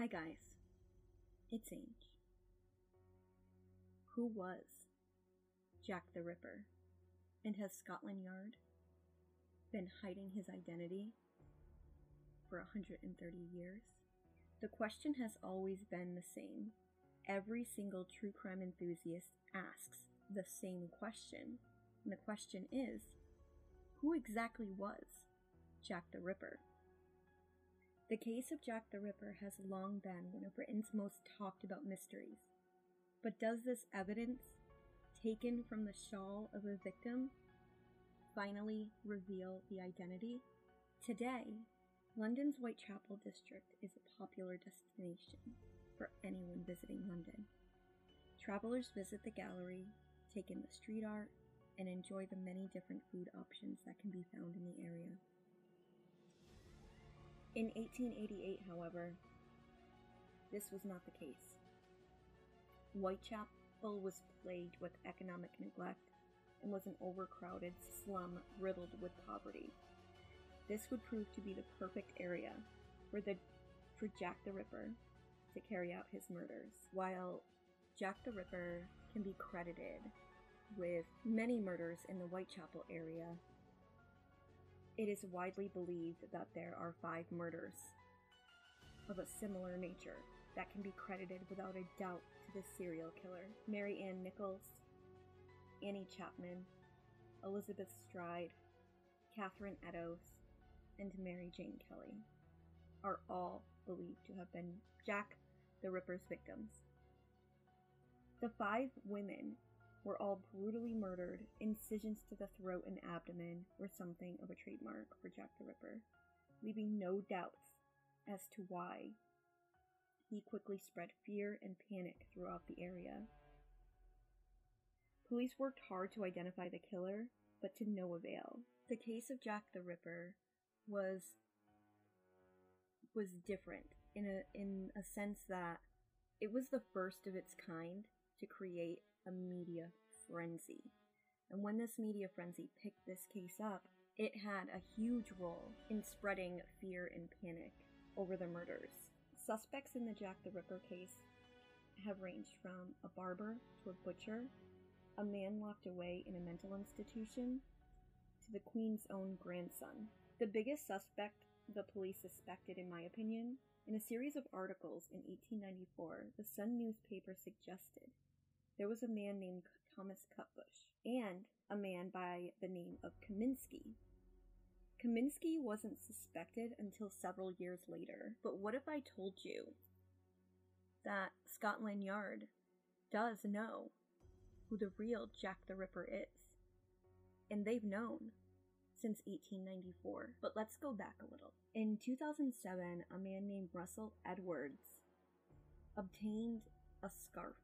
Hi guys, it's Ange. Who was Jack the Ripper? And has Scotland Yard been hiding his identity for 130 years? The question has always been the same. Every single true crime enthusiast asks the same question. And the question is who exactly was Jack the Ripper? The case of Jack the Ripper has long been one of Britain's most talked about mysteries. But does this evidence, taken from the shawl of a victim, finally reveal the identity? Today, London's Whitechapel district is a popular destination for anyone visiting London. Travelers visit the gallery, take in the street art, and enjoy the many different food options that can be found in the area. In 1888, however, this was not the case. Whitechapel was plagued with economic neglect and was an overcrowded slum riddled with poverty. This would prove to be the perfect area for the for Jack the Ripper to carry out his murders. While Jack the Ripper can be credited with many murders in the Whitechapel area, it is widely believed that there are five murders of a similar nature that can be credited without a doubt to this serial killer. Mary Ann Nichols, Annie Chapman, Elizabeth Stride, Catherine Eddowes, and Mary Jane Kelly are all believed to have been Jack the Ripper's victims. The five women were all brutally murdered. Incisions to the throat and abdomen were something of a trademark for Jack the Ripper, leaving no doubts as to why he quickly spread fear and panic throughout the area. Police worked hard to identify the killer, but to no avail. The case of Jack the Ripper was was different in a in a sense that it was the first of its kind to create a media frenzy. And when this media frenzy picked this case up, it had a huge role in spreading fear and panic over the murders. Suspects in the Jack the Ripper case have ranged from a barber to a butcher, a man locked away in a mental institution, to the Queen's own grandson. The biggest suspect the police suspected, in my opinion, in a series of articles in 1894, the Sun newspaper suggested there was a man named Thomas Cutbush and a man by the name of Kosminski. Kosminski wasn't suspected until several years later, but what if I told you that Scotland Yard does know who the real Jack the Ripper is? And they've known since 1894. But let's go back a little. In 2007, a man named Russell Edwards obtained a scarf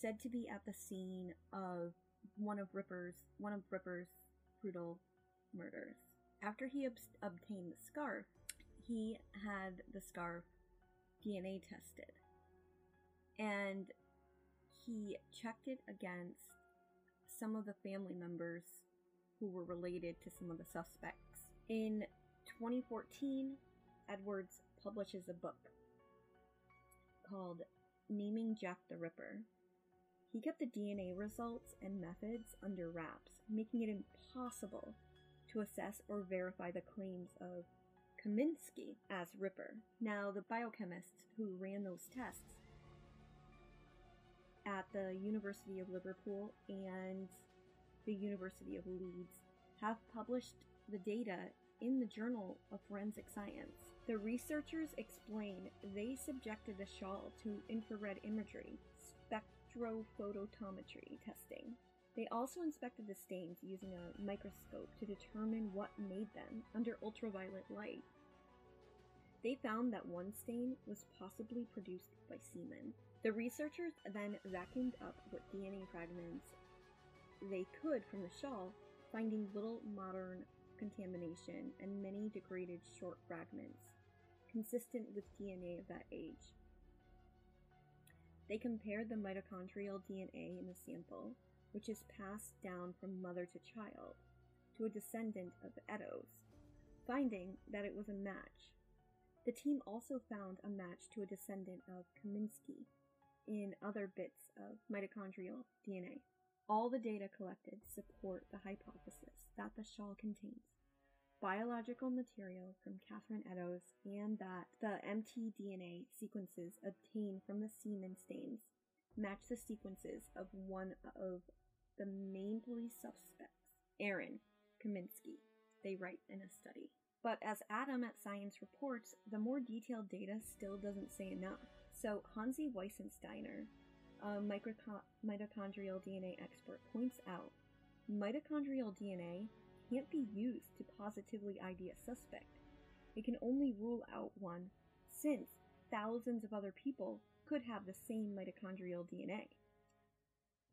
said to be at the scene of one of Ripper's one of Ripper's brutal murders. After he ob- obtained the scarf, he had the scarf DNA tested. And he checked it against some of the family members who were related to some of the suspects. In 2014, Edwards publishes a book called Naming Jack the Ripper. He kept the DNA results and methods under wraps, making it impossible to assess or verify the claims of Kosminski as Ripper. Now, the biochemists who ran those tests at the University of Liverpool and the University of Leeds have published the data in the Journal of Forensic Science. The researchers explain they subjected the shawl to infrared imagery, spectrophotometry testing. They also inspected the stains using a microscope to determine what made them under ultraviolet light. They found that one stain was possibly produced by semen. The researchers then vacuumed up what DNA fragments they could from the shawl, finding little modern contamination and many degraded short fragments, consistent with DNA of that age. They compared the mitochondrial DNA in the sample, which is passed down from mother to child, to a descendant of Eddowes, finding that it was a match. The team also found a match to a descendant of Kosminski in other bits of mitochondrial DNA. All the data collected support the hypothesis that the shawl contains biological material from Catherine Eddowes and that the mtDNA sequences obtained from the semen stains match the sequences of one of the main police suspects, Aaron Kosminski, they write in a study. But as Adam at Science reports, the more detailed data still doesn't say enough. So Hansi Weissensteiner, a mitochondrial DNA expert, points out mitochondrial DNA can't be used to positively ID a suspect. It can only rule out one since thousands of other people could have the same mitochondrial DNA.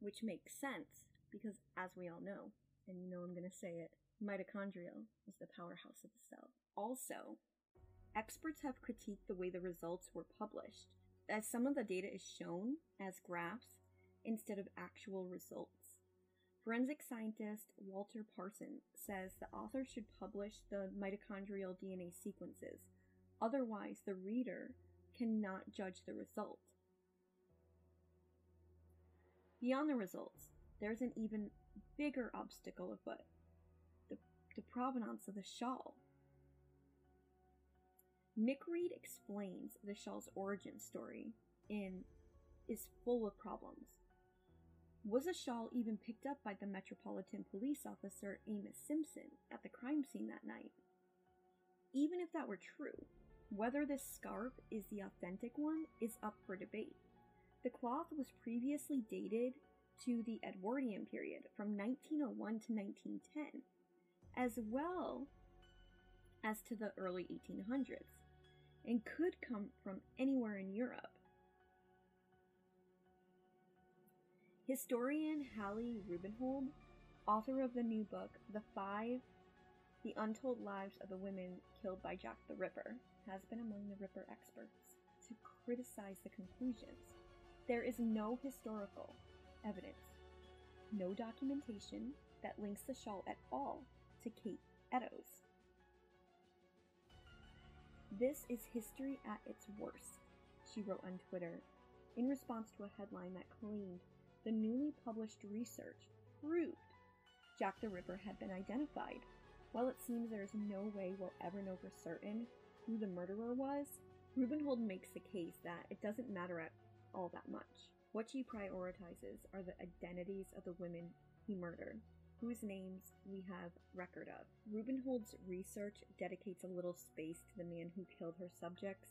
Which makes sense because, as we all know, and you know I'm going to say it, mitochondrial is the powerhouse of the cell. Also, experts have critiqued the way the results were published, as some of the data is shown as graphs instead of actual results. Forensic scientist Walter Parson says the author should publish the mitochondrial DNA sequences, otherwise, the reader cannot judge the result. Beyond the results, there's an even bigger obstacle afoot the, the provenance of the shawl. Nick Reed explains the shawl's origin story in is full of problems. Was a shawl even picked up by the Metropolitan Police officer Amos Simpson at the crime scene that night? Even if that were true, whether this scarf is the authentic one is up for debate. The cloth was previously dated to the Edwardian period from 1901 to 1910, as well as to the early 1800s, and could come from anywhere in Europe. Historian Hallie Rubenhold, author of the new book, The Five The Untold Lives of the Women Killed by Jack the Ripper, has been among the Ripper experts to criticize the conclusions. There is no historical evidence, no documentation that links the shawl at all to Kate Eddowes. This is history at its worst, she wrote on Twitter in response to a headline that claimed the newly published research proved Jack the Ripper had been identified. While it seems there is no way we'll ever know for certain who the murderer was, Rubenhold makes the case that it doesn't matter at all that much. What she prioritizes are the identities of the women he murdered, whose names we have record of. Rubenhold's research dedicates a little space to the man who killed her subjects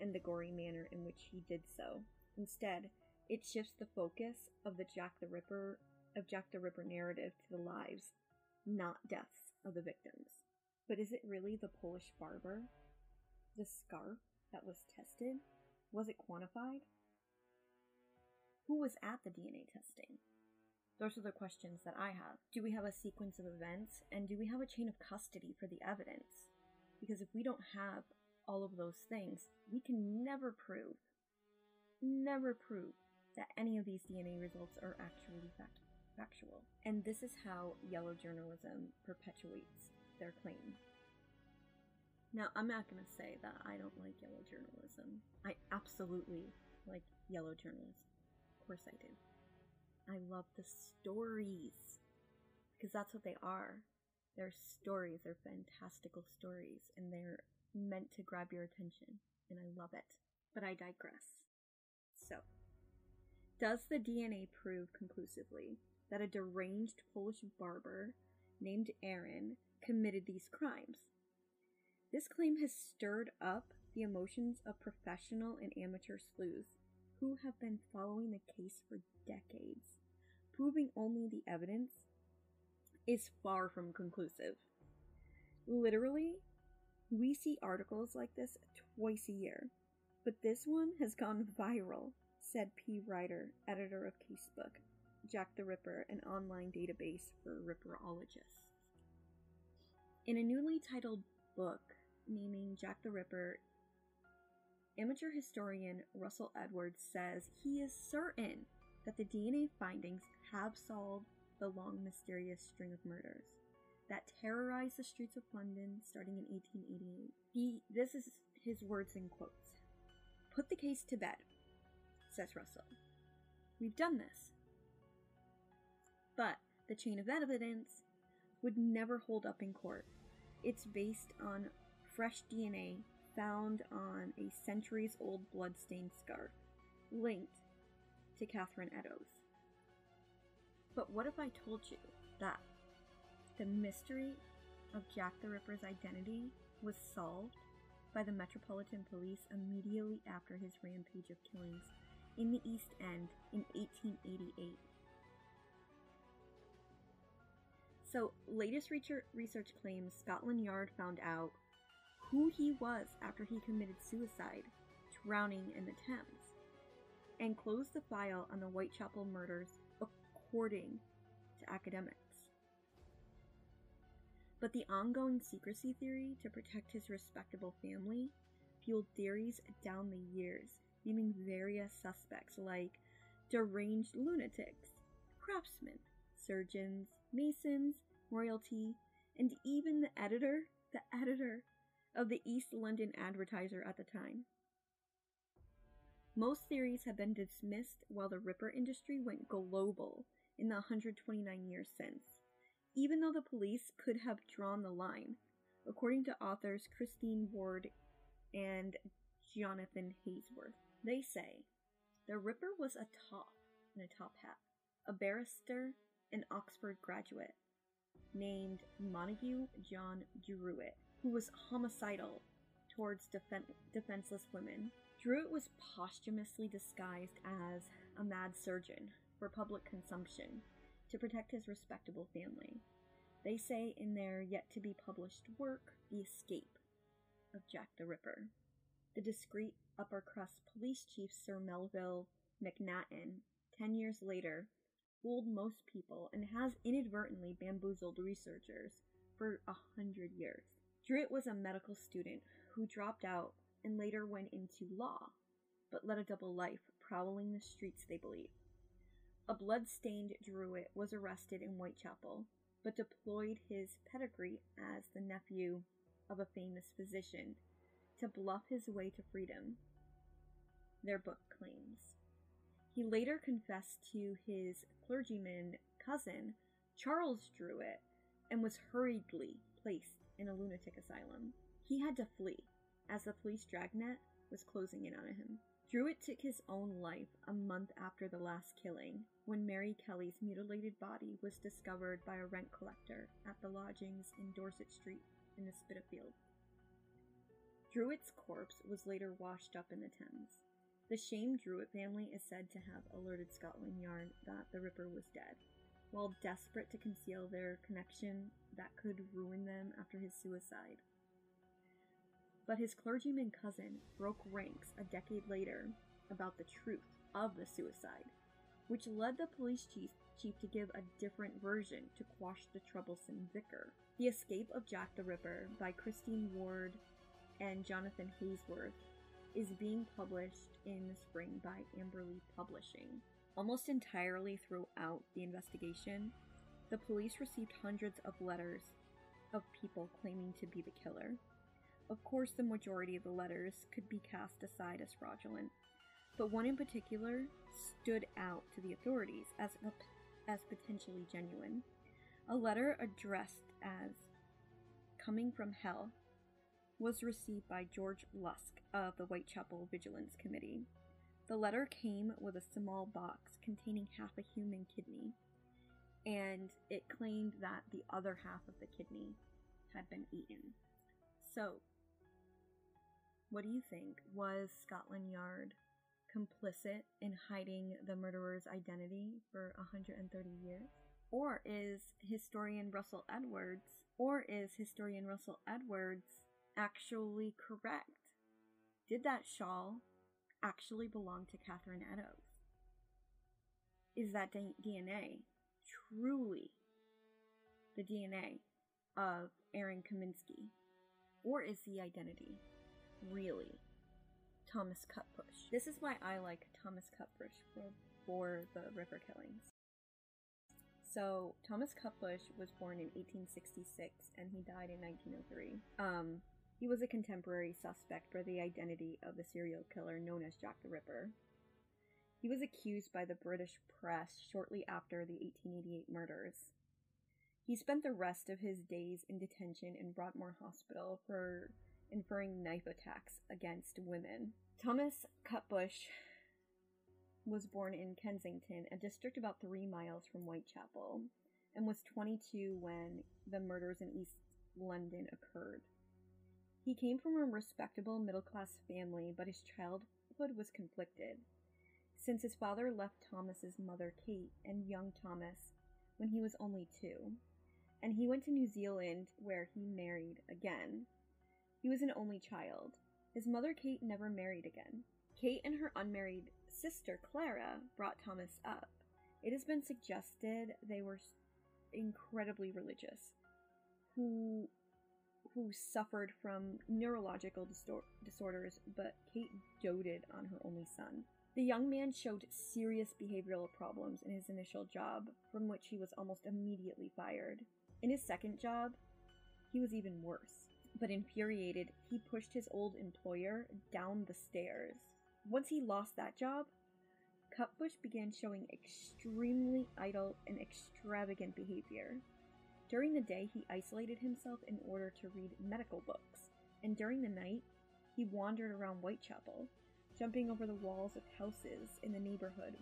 and the gory manner in which he did so. Instead, it shifts the focus of the Jack the Ripper of Jack the Ripper narrative to the lives, not deaths of the victims. But is it really the Polish barber? The scarf that was tested? Was it quantified? Who was at the DNA testing? Those are the questions that I have. Do we have a sequence of events? And do we have a chain of custody for the evidence? Because if we don't have all of those things, we can never prove, never prove that any of these DNA results are actually fact- factual. And this is how yellow journalism perpetuates their claim. Now, I'm not going to say that I don't like yellow journalism. I absolutely like yellow journalism Of course I do. I love the stories because that's what they are. They're stories, they're fantastical stories, and they're meant to grab your attention, and I love it. But I digress. So, does the DNA prove conclusively that a deranged Polish barber named Aaron committed these crimes? This claim has stirred up the emotions of professional and amateur sleuths who have been following the case for decades, proving only the evidence is far from conclusive. Literally, we see articles like this twice a year, but this one has gone viral, said P. Ryder, editor of Casebook, Jack the Ripper, an online database for Ripperologists. In a newly titled book naming Jack the Ripper Amateur historian Russell Edwards says he is certain that the DNA findings have solved the long mysterious string of murders that terrorized the streets of London starting in 1888. He this is his words in quotes. Put the case to bed, says Russell. We've done this. But the chain of evidence would never hold up in court. It's based on fresh DNA found on a centuries old bloodstained scarf linked to Catherine Eddowes. But what if I told you that the mystery of Jack the Ripper's identity was solved by the Metropolitan Police immediately after his rampage of killings in the East End in 1888? So, latest research claims Scotland Yard found out who he was after he committed suicide, drowning in the Thames, and closed the file on the Whitechapel murders according to academics. But the ongoing secrecy theory to protect his respectable family fueled theories down the years, naming various suspects like deranged lunatics, craftsmen, surgeons, masons, royalty, and even the editor, the editor of the East London Advertiser at the time. Most theories have been dismissed while the Ripper industry went global in the 129 years since, even though the police could have drawn the line, according to authors Christine Ward and Jonathan Hainsworth. They say the Ripper was a top in a top hat, a barrister, an Oxford graduate, named Montague John Druitt, who was homicidal towards defen- defenseless women. Druitt was posthumously disguised as a mad surgeon for public consumption to protect his respectable family. They say in their yet to be published work, The Escape of Jack the Ripper. The discreet upper crust police chief Sir Melville Macnaghten, ten years later, fooled most people and has inadvertently bamboozled researchers for a hundred years. Druitt was a medical student who dropped out and later went into law, but led a double life, prowling the streets, they believe. A blood-stained Druitt was arrested in Whitechapel, but deployed his pedigree as the nephew of a famous physician to bluff his way to freedom, their book claims. He later confessed to his clergyman cousin, Charles Druitt, and was hurriedly placed in a lunatic asylum. He had to flee, as the police dragnet was closing in on him. Druitt took his own life a month after the last killing, when Mary Kelly's mutilated body was discovered by a rent collector at the lodgings in Dorset Street in the Spitalfields. Druitt's corpse was later washed up in the Thames. The shamed Druitt family is said to have alerted Scotland Yard that the Ripper was dead, while desperate to conceal their connection that could ruin them after his suicide. But his clergyman cousin broke ranks a decade later about the truth of the suicide, which led the police chief, chief to give a different version to quash the troublesome vicar. The Escape of Jack the Ripper by Christine Ward and Jonathan Hainsworth is being published in the spring by Amberley Publishing. Almost entirely throughout the investigation, the police received hundreds of letters of people claiming to be the killer. Of course, the majority of the letters could be cast aside as fraudulent, but one in particular stood out to the authorities as, as potentially genuine. A letter addressed as Coming from Hell was received by George Lusk of the Whitechapel Vigilance Committee. The letter came with a small box containing half a human kidney, and it claimed that the other half of the kidney had been eaten. So, what do you think? Was Scotland Yard complicit in hiding the murderer's identity for 130 years? Or is historian Russell Edwards, or is historian Russell Edwards actually correct? Did that shawl actually belong to Catherine Eddowes? Is that DNA truly the DNA of Aaron Kosminski? Or is the identity really Thomas Cutbush? This is why I like Thomas Cutbush for, for the Ripper killings. So, Thomas Cutbush was born in 1866 and he died in 1903. Um, He was a contemporary suspect for the identity of the serial killer known as Jack the Ripper. He was accused by the British press shortly after the 1888 murders. He spent the rest of his days in detention in Broadmoor Hospital for inferring knife attacks against women. Thomas Cutbush was born in Kensington, a district about three miles from Whitechapel, and was 22 when the murders in East London occurred. He came from a respectable middle class family, but his childhood was conflicted, since his father left Thomas's mother Kate and young Thomas when he was only two, and he went to New Zealand where he married again. He was an only child. His mother Kate never married again. Kate and her unmarried sister Clara brought Thomas up. It has been suggested they were incredibly religious, who who suffered from neurological distor- disorders, but Kate doted on her only son. The young man showed serious behavioral problems in his initial job, from which he was almost immediately fired. In his second job, he was even worse. But infuriated, he pushed his old employer down the stairs. Once he lost that job, Cutbush began showing extremely idle and extravagant behavior. During the day, he isolated himself in order to read medical books, and during the night, he wandered around Whitechapel, jumping over the walls of houses in the neighborhood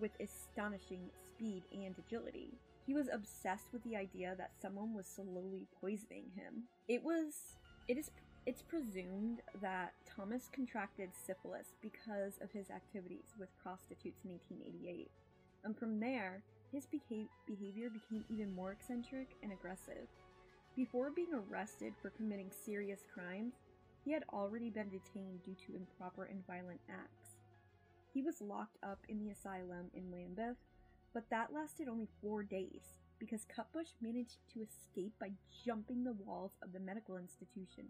with astonishing speed and agility. He was obsessed with the idea that someone was slowly poisoning him. It was it is it's presumed that Thomas contracted syphilis because of his activities with prostitutes in 1888. And from there, his beha- behavior became even more eccentric and aggressive. Before being arrested for committing serious crimes, he had already been detained due to improper and violent acts. He was locked up in the asylum in Lambeth, but that lasted only four days because Cutbush managed to escape by jumping the walls of the medical institution,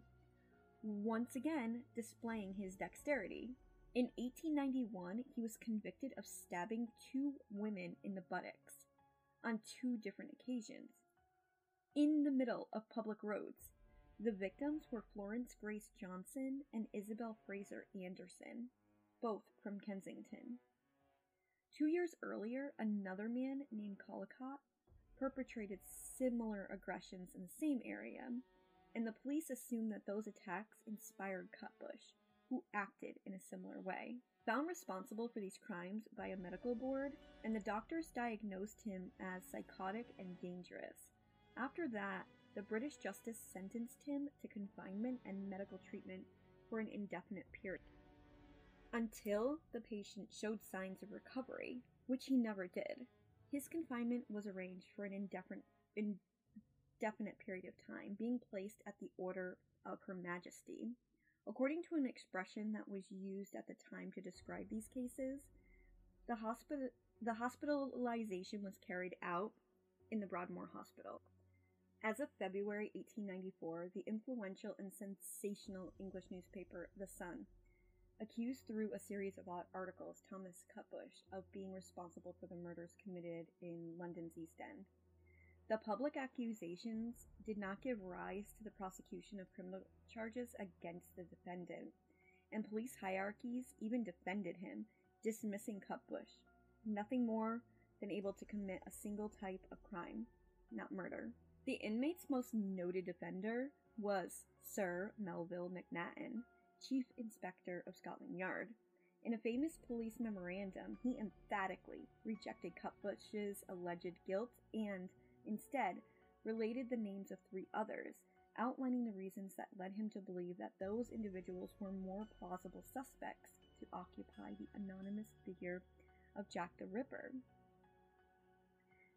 once again displaying his dexterity. In 1891, he was convicted of stabbing two women in the buttocks on two different occasions. In the middle of public roads, the victims were Florence Grace Johnson and Isabel Fraser Anderson, both from Kensington. Two years earlier, another man named Collicott perpetrated similar aggressions in the same area, and the police assumed that those attacks inspired Cutbush, who acted in a similar way. Found responsible for these crimes by a medical board, and the doctors diagnosed him as psychotic and dangerous. After that, the British justice sentenced him to confinement and medical treatment for an indefinite period until the patient showed signs of recovery, which he never did. His confinement was arranged for an indefinite, indefinite period of time, being placed at the order of Her Majesty. According to an expression that was used at the time to describe these cases, the, the hospitalization was carried out in the Broadmoor Hospital. As of February 1894, the influential and sensational English newspaper The Sun accused through a series of articles Thomas Cutbush of being responsible for the murders committed in London's East End. The public accusations did not give rise to the prosecution of criminal charges against the defendant, and police hierarchies even defended him, dismissing Cutbush, nothing more than able to commit a single type of crime, not murder. The inmate's most noted defender was Sir Melville Macnaghten, Chief Inspector of Scotland Yard. In a famous police memorandum, he emphatically rejected Cutbush's alleged guilt and Instead, related the names of three others, outlining the reasons that led him to believe that those individuals were more plausible suspects to occupy the anonymous figure of Jack the Ripper.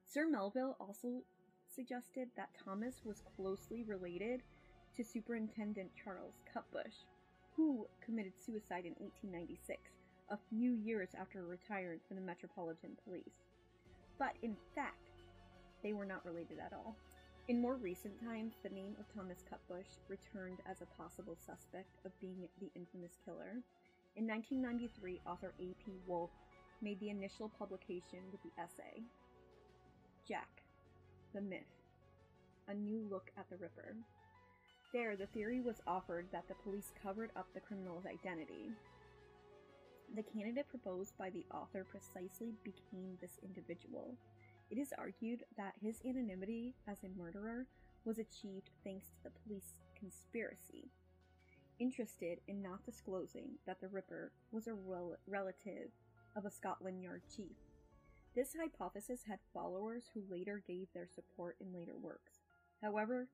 Sir Melville also suggested that Thomas was closely related to Superintendent Charles Cutbush, who committed suicide in 1896, a few years after retiring from the Metropolitan Police. But in fact, they were not related at all. In more recent times, the name of Thomas Cutbush returned as a possible suspect of being the infamous killer. In 1993, author A.P. Wolf made the initial publication with the essay Jack, the Myth, a new look at the Ripper. There, the theory was offered that the police covered up the criminal's identity. The candidate proposed by the author precisely became this individual. It is argued that his anonymity as a murderer was achieved thanks to the police conspiracy, interested in not disclosing that the Ripper was a rel- relative of a Scotland Yard chief. This hypothesis had followers who later gave their support in later works. However,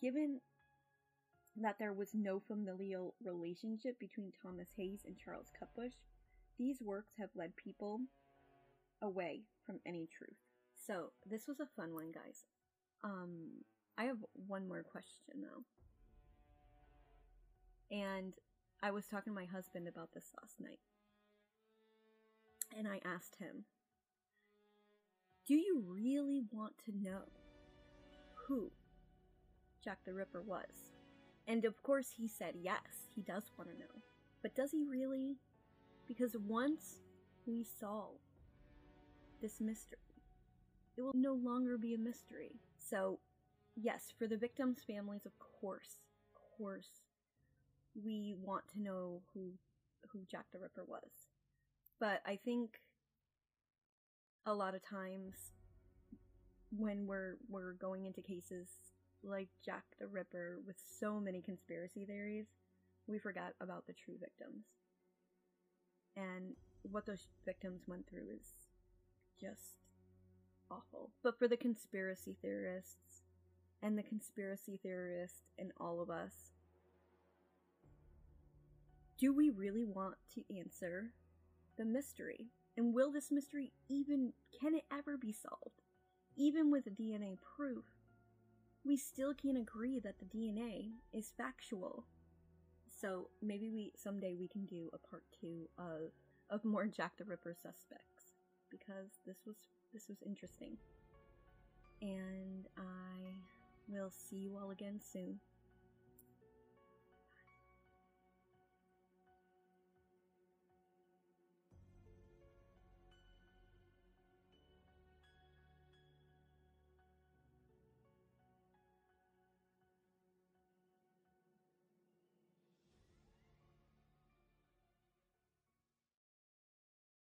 given that there was no familial relationship between Thomas Hayes and Charles Cutbush, these works have led people away from any truth. So, this was a fun one, guys. Um, I have one more question though. And I was talking to my husband about this last night. And I asked him, Do you really want to know who Jack the Ripper was? And of course, he said yes, he does want to know. But does he really? Because once we solve this mystery, it will no longer be a mystery. So, yes, for the victims' families, of course, of course, we want to know who who Jack the Ripper was. But I think a lot of times when we're we're going into cases like Jack the Ripper with so many conspiracy theories, we forgot about the true victims. And what those victims went through is just awful. But for the conspiracy theorists and the conspiracy theorist and all of us, do we really want to answer the mystery? And will this mystery even can it ever be solved? Even with DNA proof, we still can't agree that the DNA is factual. So maybe we someday we can do a part 2 of of more Jack the Ripper suspects because this was this was interesting. And I will see you all again soon.